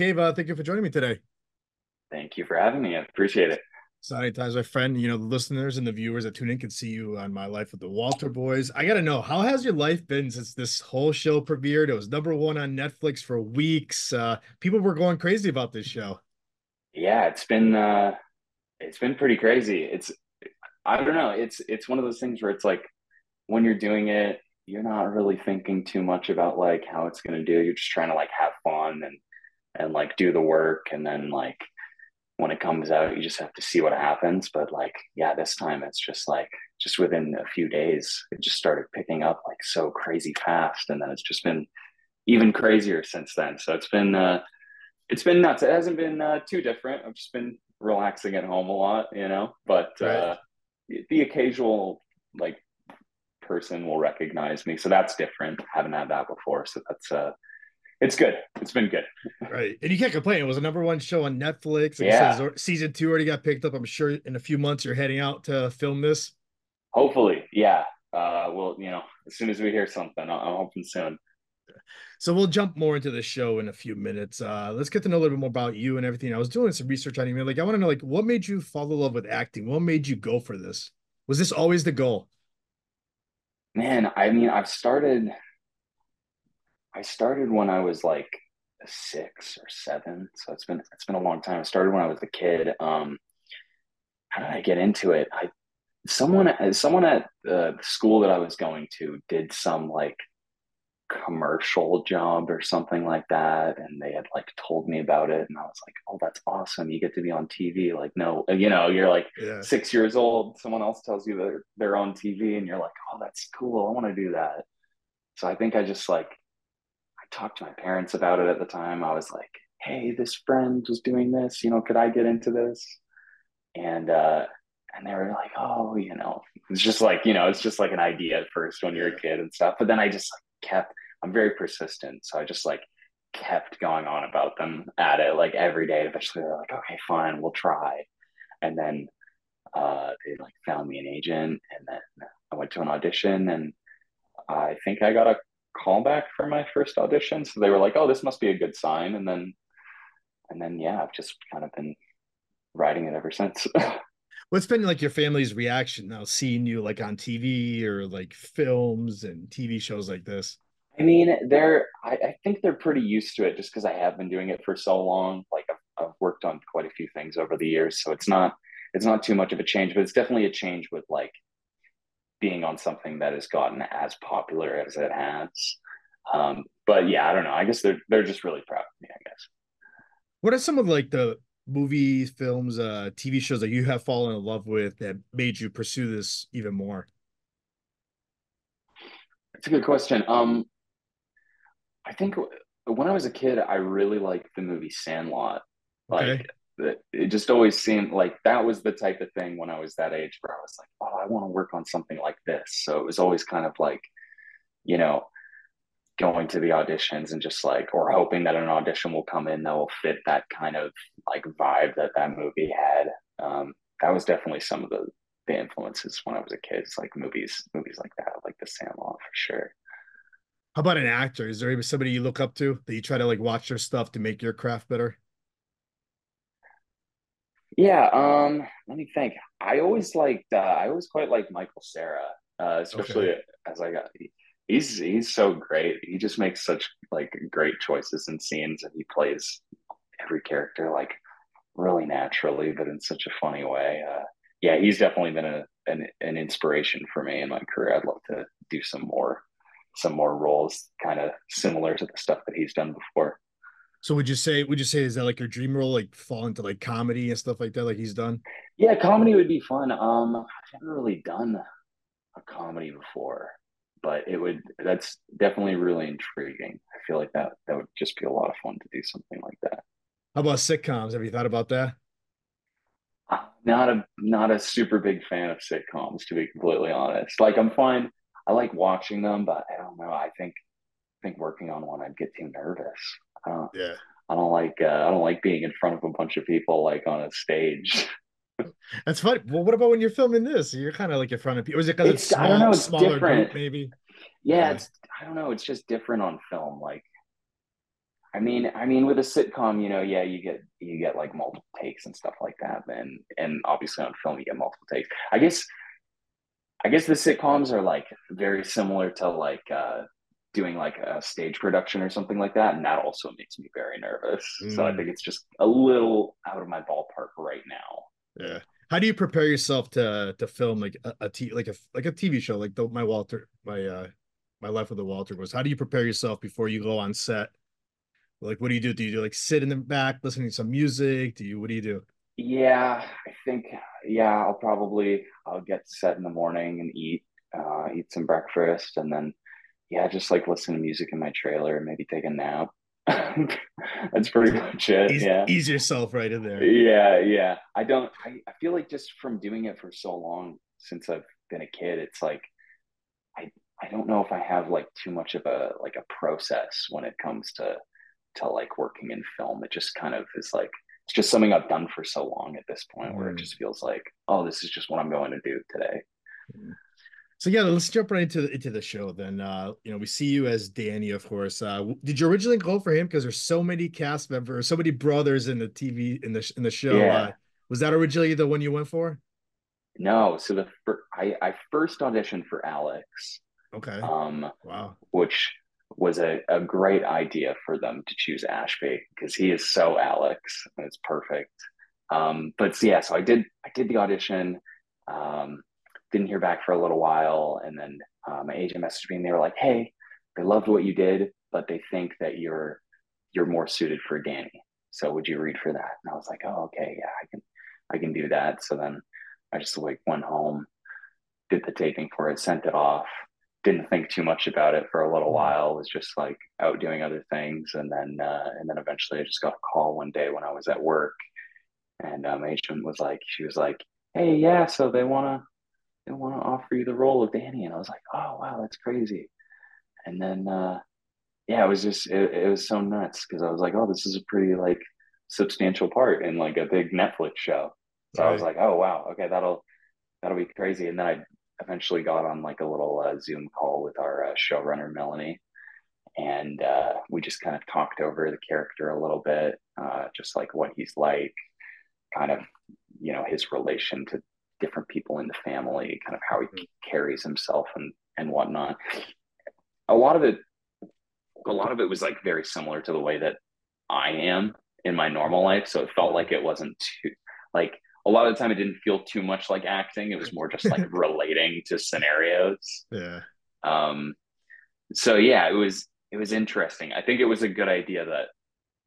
Cave. Uh, thank you for joining me today. Thank you for having me. I appreciate it. Exciting times, my friend. You know, the listeners and the viewers that tune in can see you on My Life with the Walter Boys. I got to know, how has your life been since this whole show premiered? It was number one on Netflix for weeks. Uh, people were going crazy about this show. Yeah, it's been uh, it's been pretty crazy. It's I don't know. It's it's one of those things where it's like when you're doing it, you're not really thinking too much about like how it's gonna do. You're just trying to like have fun and and like do the work, and then like when it comes out, you just have to see what happens. But like, yeah, this time it's just like just within a few days, it just started picking up like so crazy fast, and then it's just been even crazier since then. So it's been uh, it's been nuts. It hasn't been uh, too different. I've just been relaxing at home a lot, you know. But right. uh, the occasional like person will recognize me, so that's different. haven't had that before, so that's uh it's good. It's been good. right. And you can't complain. It was a number one show on Netflix. yeah. Says, season two already got picked up. I'm sure in a few months you're heading out to film this. Hopefully. Yeah. Uh, well, you know, as soon as we hear something, I'm hoping soon. So we'll jump more into the show in a few minutes. Uh, let's get to know a little bit more about you and everything. I was doing some research on you. Like, I want to know, like, what made you fall in love with acting? What made you go for this? Was this always the goal? Man, I mean, I've started I started when I was like six or seven, so it's been it's been a long time. I started when I was a kid. Um, how did I get into it? I someone uh, someone at uh, the school that I was going to did some like commercial job or something like that and they had like told me about it and I was like oh that's awesome you get to be on TV like no uh, you know you're like yeah. 6 years old someone else tells you they're they're on TV and you're like oh that's cool I want to do that so I think I just like talked to my parents about it at the time. I was like, hey, this friend was doing this, you know, could I get into this? And uh and they were like, oh, you know, it's just like, you know, it's just like an idea at first when you're a kid and stuff. But then I just like kept I'm very persistent. So I just like kept going on about them at it like every day. Eventually they're like, okay, fine, we'll try. And then uh they like found me an agent and then I went to an audition and I think I got a callback for my first audition. So they were like, oh, this must be a good sign. And then, and then, yeah, I've just kind of been writing it ever since. What's been like your family's reaction now seeing you like on TV or like films and TV shows like this? I mean, they're, I, I think they're pretty used to it just because I have been doing it for so long. Like I've, I've worked on quite a few things over the years. So it's not, it's not too much of a change, but it's definitely a change with like being on something that has gotten as popular as it has. Um, but yeah, I don't know. I guess they're they're just really proud of me. I guess. What are some of like the movies, films, uh, TV shows that you have fallen in love with that made you pursue this even more? That's a good question. Um, I think when I was a kid, I really liked the movie Sandlot. Like okay it just always seemed like that was the type of thing when I was that age where I was like, oh, I want to work on something like this. So it was always kind of like, you know, going to the auditions and just like, or hoping that an audition will come in that will fit that kind of like vibe that that movie had. Um, that was definitely some of the the influences when I was a kid. It's like movies, movies like that, like The Sandlot for sure. How about an actor? Is there even somebody you look up to that you try to like watch their stuff to make your craft better? Yeah, um, let me think. I always liked uh, I always quite like Michael Cera, uh, especially okay. as I got he's he's so great. He just makes such like great choices and scenes and he plays every character like really naturally, but in such a funny way. Uh, yeah, he's definitely been a, an an inspiration for me in my career. I'd love to do some more some more roles kind of similar to the stuff that he's done before. So would you say would you say is that like your dream role, like fall into like comedy and stuff like that, like he's done? Yeah, comedy would be fun. Um, I've never really done a comedy before, but it would that's definitely really intriguing. I feel like that that would just be a lot of fun to do something like that. How about sitcoms? Have you thought about that? I'm not a not a super big fan of sitcoms, to be completely honest. Like I'm fine. I like watching them, but I don't know. I think I think working on one, I'd get too nervous. I don't, yeah. I don't like uh, I don't like being in front of a bunch of people like on a stage. That's funny. Well, what about when you're filming this? You're kind of like in front of people. Is it because it's, it's, small, I don't know, it's different. Group, maybe. Yeah, yeah, it's I don't know. It's just different on film. Like I mean, I mean, with a sitcom, you know, yeah, you get you get like multiple takes and stuff like that, and and obviously on film you get multiple takes. I guess, I guess the sitcoms are like very similar to like uh, doing like a stage production or something like that, and that also makes me very nervous. Mm. So I mm. think it's just a little out of my ballpark right now. Yeah. How do you prepare yourself to to film like a, a t like a like a TV show like the my Walter my uh my life with the Walter was? How do you prepare yourself before you go on set? Like, what do you do? Do you do, like sit in the back listening to some music? Do you what do you do? Yeah, I think yeah, I'll probably I'll get set in the morning and eat uh, eat some breakfast, and then yeah, just like listen to music in my trailer, and maybe take a nap. That's pretty much it. Ease, yeah, ease yourself right in there. Yeah, yeah. I don't. I, I feel like just from doing it for so long since I've been a kid, it's like I I don't know if I have like too much of a like a process when it comes to to like working in film. It just kind of is like it's just something I've done for so long at this point, mm. where it mm. just feels like, oh, this is just what I'm going to do today. Mm. So yeah, let's jump right into the, into the show. Then, uh, you know, we see you as Danny, of course. Uh, did you originally go for him because there's so many cast members, so many brothers in the TV in the in the show? Yeah. Uh, was that originally the one you went for? No. So the I I first auditioned for Alex. Okay. Um. Wow. Which was a, a great idea for them to choose Ashby because he is so Alex and it's perfect. Um, but yeah, so I did I did the audition, um, didn't hear back for a little while, and then uh, my agent messaged me and they were like, "Hey, they loved what you did, but they think that you're you're more suited for Danny. So would you read for that?" And I was like, "Oh, okay, yeah, I can I can do that." So then I just like went home, did the taping for it, sent it off, didn't think too much about it for a little mm-hmm. while was just like out doing other things and then uh, and then eventually i just got a call one day when i was at work and um, agent was like she was like hey yeah so they want to they want to offer you the role of danny and i was like oh wow that's crazy. And then uh, yeah it was just it, it was so nuts because i was like oh this is a pretty like substantial part in like a big netflix show. So right. i was like oh wow okay that'll that'll be crazy. And then i eventually got on like a little uh, Zoom call with our uh, showrunner Melanie, and uh, we just kind of talked over the character a little bit, uh, just like what he's like, kind of you know his relation to different people in the family, kind of how he mm-hmm. carries himself and and whatnot. A lot of it, a lot of it was like very similar to the way that I am in my normal life, so it felt like it wasn't too like a lot of the time it didn't feel too much like acting. It was more just like relating to scenarios. Yeah. Um so yeah, it was it was interesting. I think it was a good idea that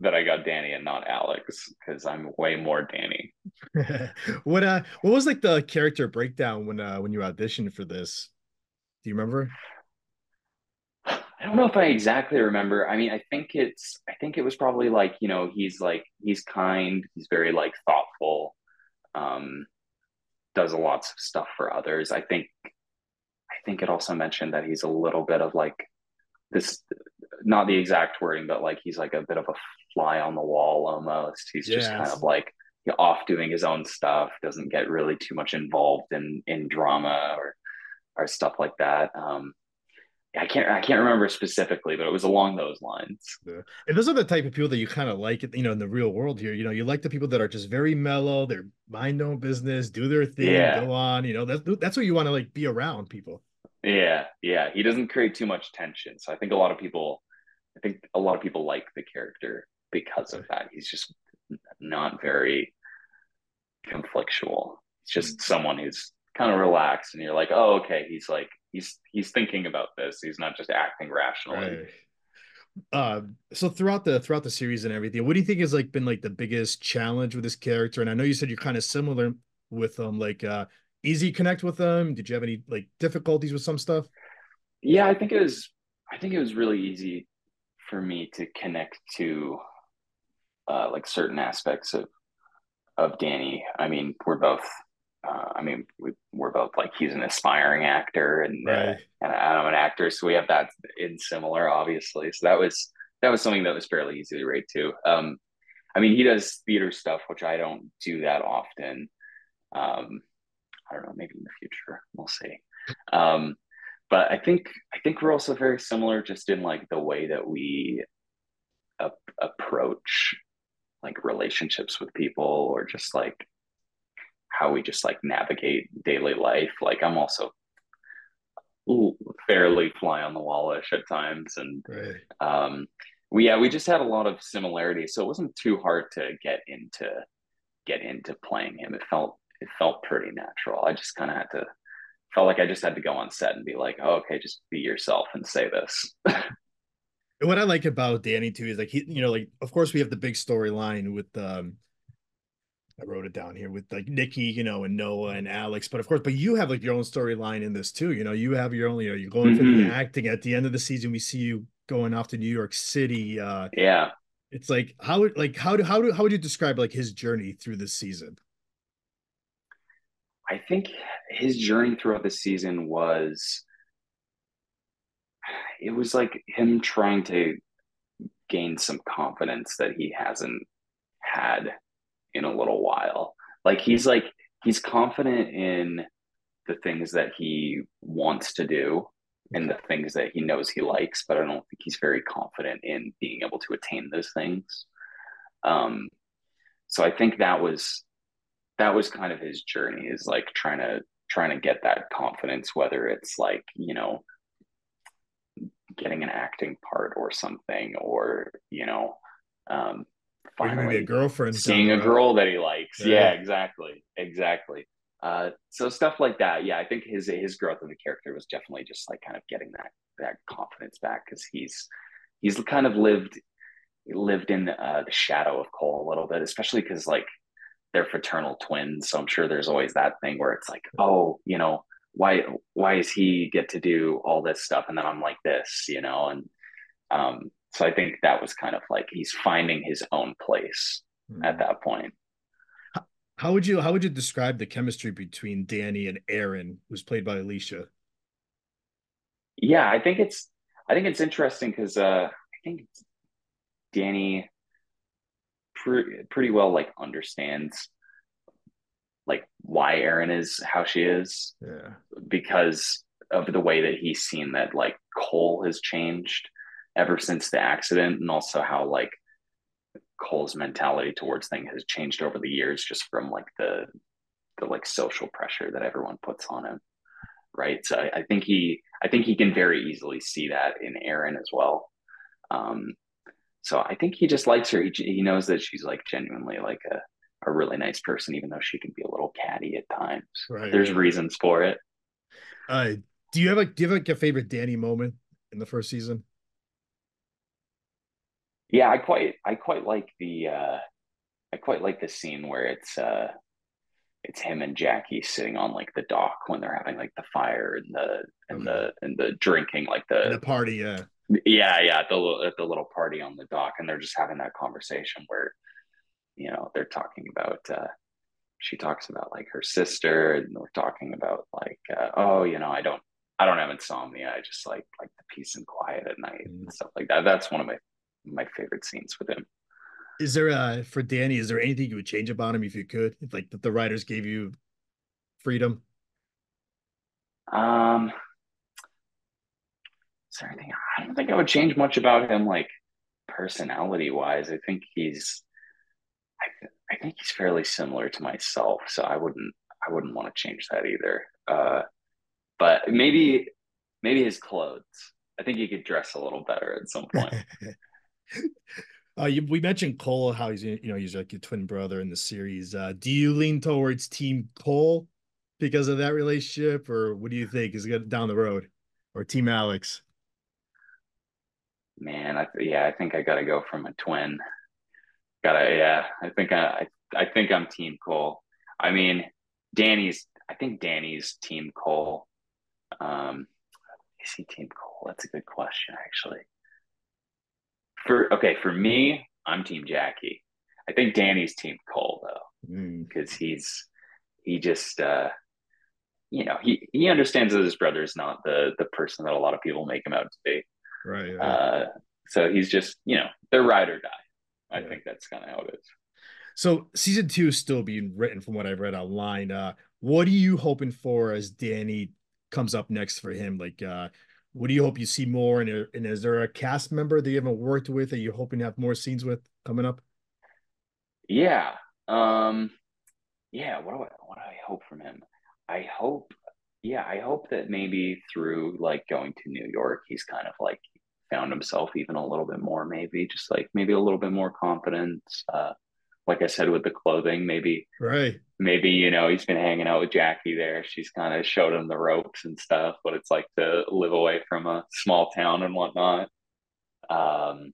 that I got Danny and not Alex because I'm way more Danny. what uh what was like the character breakdown when uh when you auditioned for this? Do you remember? I don't know if I exactly remember. I mean, I think it's I think it was probably like, you know, he's like he's kind, he's very like thoughtful um, does a lots of stuff for others. I think I think it also mentioned that he's a little bit of like this not the exact wording, but like he's like a bit of a fly on the wall almost. He's yes. just kind of like off doing his own stuff, doesn't get really too much involved in in drama or or stuff like that. Um, I can't I can't remember specifically, but it was along those lines. Yeah. And those are the type of people that you kind of like, you know, in the real world here. You know, you like the people that are just very mellow, they're mind their own business, do their thing, yeah. go on. You know, that's that's what you want to like be around people. Yeah, yeah. He doesn't create too much tension, so I think a lot of people, I think a lot of people like the character because of that. He's just not very conflictual. It's just mm-hmm. someone who's kind of relaxed, and you're like, oh, okay, he's like he's he's thinking about this. He's not just acting rationally. Right. Uh, so throughout the throughout the series and everything, what do you think has like been like the biggest challenge with this character? And I know you said you're kind of similar with them. Like, uh, easy connect with them. Did you have any like difficulties with some stuff? Yeah, I think it was. I think it was really easy for me to connect to uh, like certain aspects of of Danny. I mean, we're both uh, I mean, we, are both like he's an aspiring actor and uh, right. and I'm an actor, so we have that in similar, obviously. So that was that was something that was fairly easy to relate to. Um, I mean, he does theater stuff, which I don't do that often. Um, I don't know, maybe in the future, we'll see. Um, but I think I think we're also very similar, just in like the way that we a, approach like relationships with people or just like how we just like navigate daily life. Like I'm also fairly fly on the wallish at times, and right. um, we yeah we just had a lot of similarities, so it wasn't too hard to get into get into playing him. It felt it felt pretty natural. I just kind of had to felt like I just had to go on set and be like, oh, okay, just be yourself and say this. what I like about Danny too is like he, you know, like of course we have the big storyline with um I wrote it down here with like Nikki, you know, and Noah and Alex. But of course, but you have like your own storyline in this too. You know, you have your own, you know, you're going mm-hmm. for the acting. At the end of the season, we see you going off to New York City. Uh yeah. It's like how like how do how do how would you describe like his journey through this season? I think his journey throughout the season was it was like him trying to gain some confidence that he hasn't had in a little while. Like he's like he's confident in the things that he wants to do and the things that he knows he likes, but I don't think he's very confident in being able to attain those things. Um, so I think that was that was kind of his journey is like trying to trying to get that confidence, whether it's like you know getting an acting part or something, or you know um, finally a girlfriend seeing a girl that he likes. Yeah, yeah exactly, exactly. Uh, so stuff like that. Yeah, I think his his growth of the character was definitely just like kind of getting that that confidence back because he's he's kind of lived lived in uh, the shadow of Cole a little bit, especially because like they're fraternal twins. So I'm sure there's always that thing where it's like, oh, you know, why why does he get to do all this stuff and then I'm like this, you know? And um, so I think that was kind of like he's finding his own place mm-hmm. at that point. How would you how would you describe the chemistry between Danny and Erin, who's played by Alisha? Yeah, I think it's I think it's interesting because uh, I think Danny pre- pretty well like understands like why Erin is how she is. Yeah. Because of the way that he's seen that like Cole has changed ever since the accident and also how like Cole's mentality towards things has changed over the years just from like the the like social pressure that everyone puts on him. Right. So I, I think he I think he can very easily see that in Erin as well. Um, so I think he just likes her. He, he knows that she's like genuinely like a, a really nice person, even though she can be a little catty at times. Right. There's reasons for it. Uh, do you have like do you have like a favorite Danny moment in the first season? Yeah, I quite I quite like the uh I quite like the scene where it's uh it's him and Jackie sitting on like the dock when they're having like the fire and the and okay. the and the drinking like the the party, yeah. Yeah, yeah, at the at the little party on the dock, and they're just having that conversation where, you know, they're talking about. uh She talks about like her sister, and we're talking about like, uh, oh, you know, I don't, I don't have insomnia. I just like like the peace and quiet at night mm. and stuff like that. That's one of my my favorite scenes with him. Is there uh for Danny? Is there anything you would change about him if you could? If like that the writers gave you freedom? Um, is there anything? I don't think I would change much about him, like personality wise. I think he's, I, I think he's fairly similar to myself, so I wouldn't, I wouldn't want to change that either. Uh, but maybe, maybe his clothes. I think he could dress a little better at some point. uh, you, we mentioned Cole, how he's you know he's like your twin brother in the series. Uh, do you lean towards Team Cole because of that relationship, or what do you think is good down the road, or Team Alex? man, I yeah, I think I got to go from a twin. Gotta yeah, I think I, I I think I'm Team Cole. I mean, Danny's. I think Danny's Team Cole. Um, is he Team Cole? That's a good question, actually. For okay, for me, I'm Team Jackie. I think Danny's Team Cole though, because mm. he's he just uh, you know he he understands that his brother is not the the person that a lot of people make him out to be. Right. right. Uh, so he's just, you know, they're ride or die. I yeah. think that's kind of how it is. So season two is still being written from what I've read online. Uh, what are you hoping for as Danny comes up next for him? Like, uh, what do you hope you see more? And, and is there a cast member that you haven't worked with that you're hoping to have more scenes with coming up? Yeah. Um, yeah. What do I, what do I hope from him? I hope, yeah, I hope that maybe through like going to New York, he's kind of like found himself even a little bit more, maybe just like maybe a little bit more confidence. Uh, like I said, with the clothing, maybe, right. Maybe, you know, he's been hanging out with Jackie there. She's kind of showed him the ropes and stuff, what it's like to live away from a small town and whatnot. Um,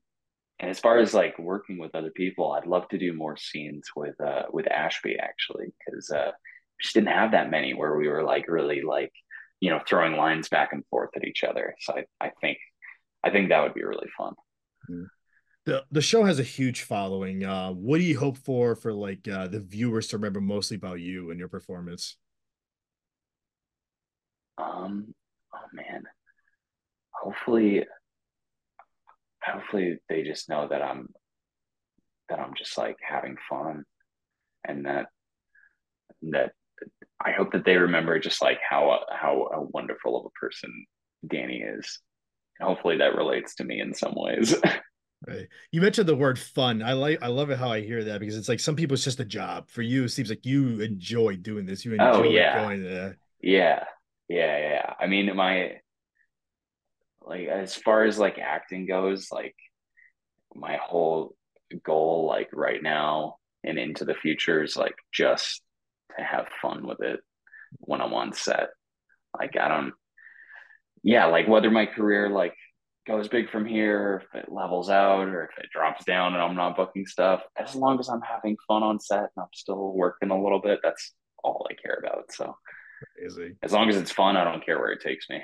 and as far as like working with other people, I'd love to do more scenes with uh with Ashby actually, because uh we just didn't have that many where we were like really like you know throwing lines back and forth at each other. So I, I think I think that would be really fun. The the show has a huge following. Uh, what do you hope for for like uh, the viewers to remember mostly about you and your performance? Um, oh man, hopefully, hopefully they just know that I'm that I'm just like having fun, and that that I hope that they remember just like how how a wonderful of a person Danny is. Hopefully that relates to me in some ways. Right. You mentioned the word fun. I like I love it how I hear that because it's like some people it's just a job. For you, it seems like you enjoy doing this. You oh, enjoy oh, yeah. going there. Yeah. Yeah, yeah. I mean my like as far as like acting goes, like my whole goal like right now and into the future is like just to have fun with it when I'm on set. Like I don't yeah, like whether my career like goes big from here, if it levels out or if it drops down and I'm not booking stuff, as long as I'm having fun on set and I'm still working a little bit, that's all I care about. So Crazy. as long as it's fun, I don't care where it takes me.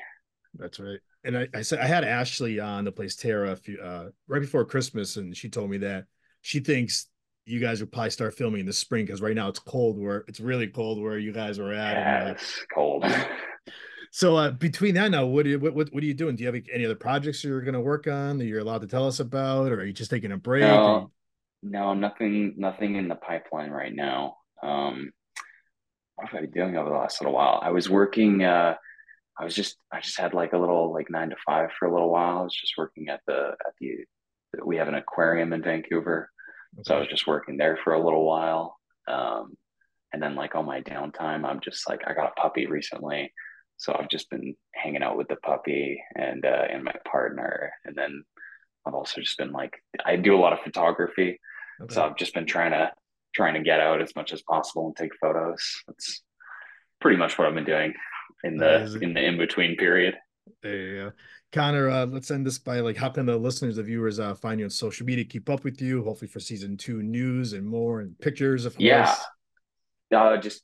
That's right. And I, I said I had Ashley on the place Tara a few, uh, right before Christmas, and she told me that she thinks you guys would probably start filming in the spring because right now it's cold where it's really cold where you guys are at. Yeah, and, uh, it's cold. So uh, between that now, what, you, what what what are you doing? Do you have any other projects you're going to work on that you're allowed to tell us about, or are you just taking a break? No, no, nothing, nothing in the pipeline right now. Um, what have I been doing over the last little while? I was working. Uh, I was just, I just had like a little like nine to five for a little while. I was just working at the at the. We have an aquarium in Vancouver, okay. so I was just working there for a little while. Um, and then like on my downtime, I'm just like I got a puppy recently so I've just been hanging out with the puppy and uh, and my partner, and then I've also just been like I do a lot of photography, okay. so I've just been trying to trying to get out as much as possible and take photos. That's pretty much what I've been doing in the Amazing. in the in between period. There you go. Connor, uh, let's end this by like how can the listeners, the viewers, uh, find you on social media, keep up with you, hopefully for season two news and more and pictures of yeah. course. Uh, just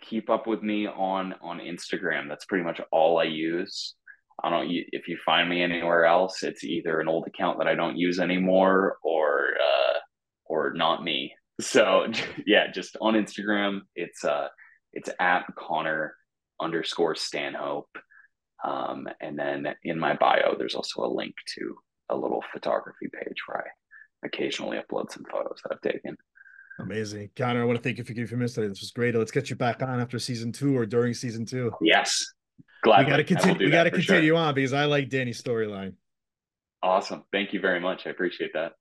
keep up with me on on Instagram. That's pretty much all I use. I don't. If you find me anywhere else, it's either an old account that I don't use anymore, or uh, or not me. So yeah, just on Instagram, it's uh, it's at Connor underscore Stanhope, um, and then in my bio, there's also a link to a little photography page where I occasionally upload some photos that I've taken. Amazing. Connor, I want to thank you for giving me today. This was great. Let's get you back on after season two or during season two. Yes. Glad we got to continue. We got to continue sure. on because I like Danny's storyline. Awesome. Thank you very much. I appreciate that.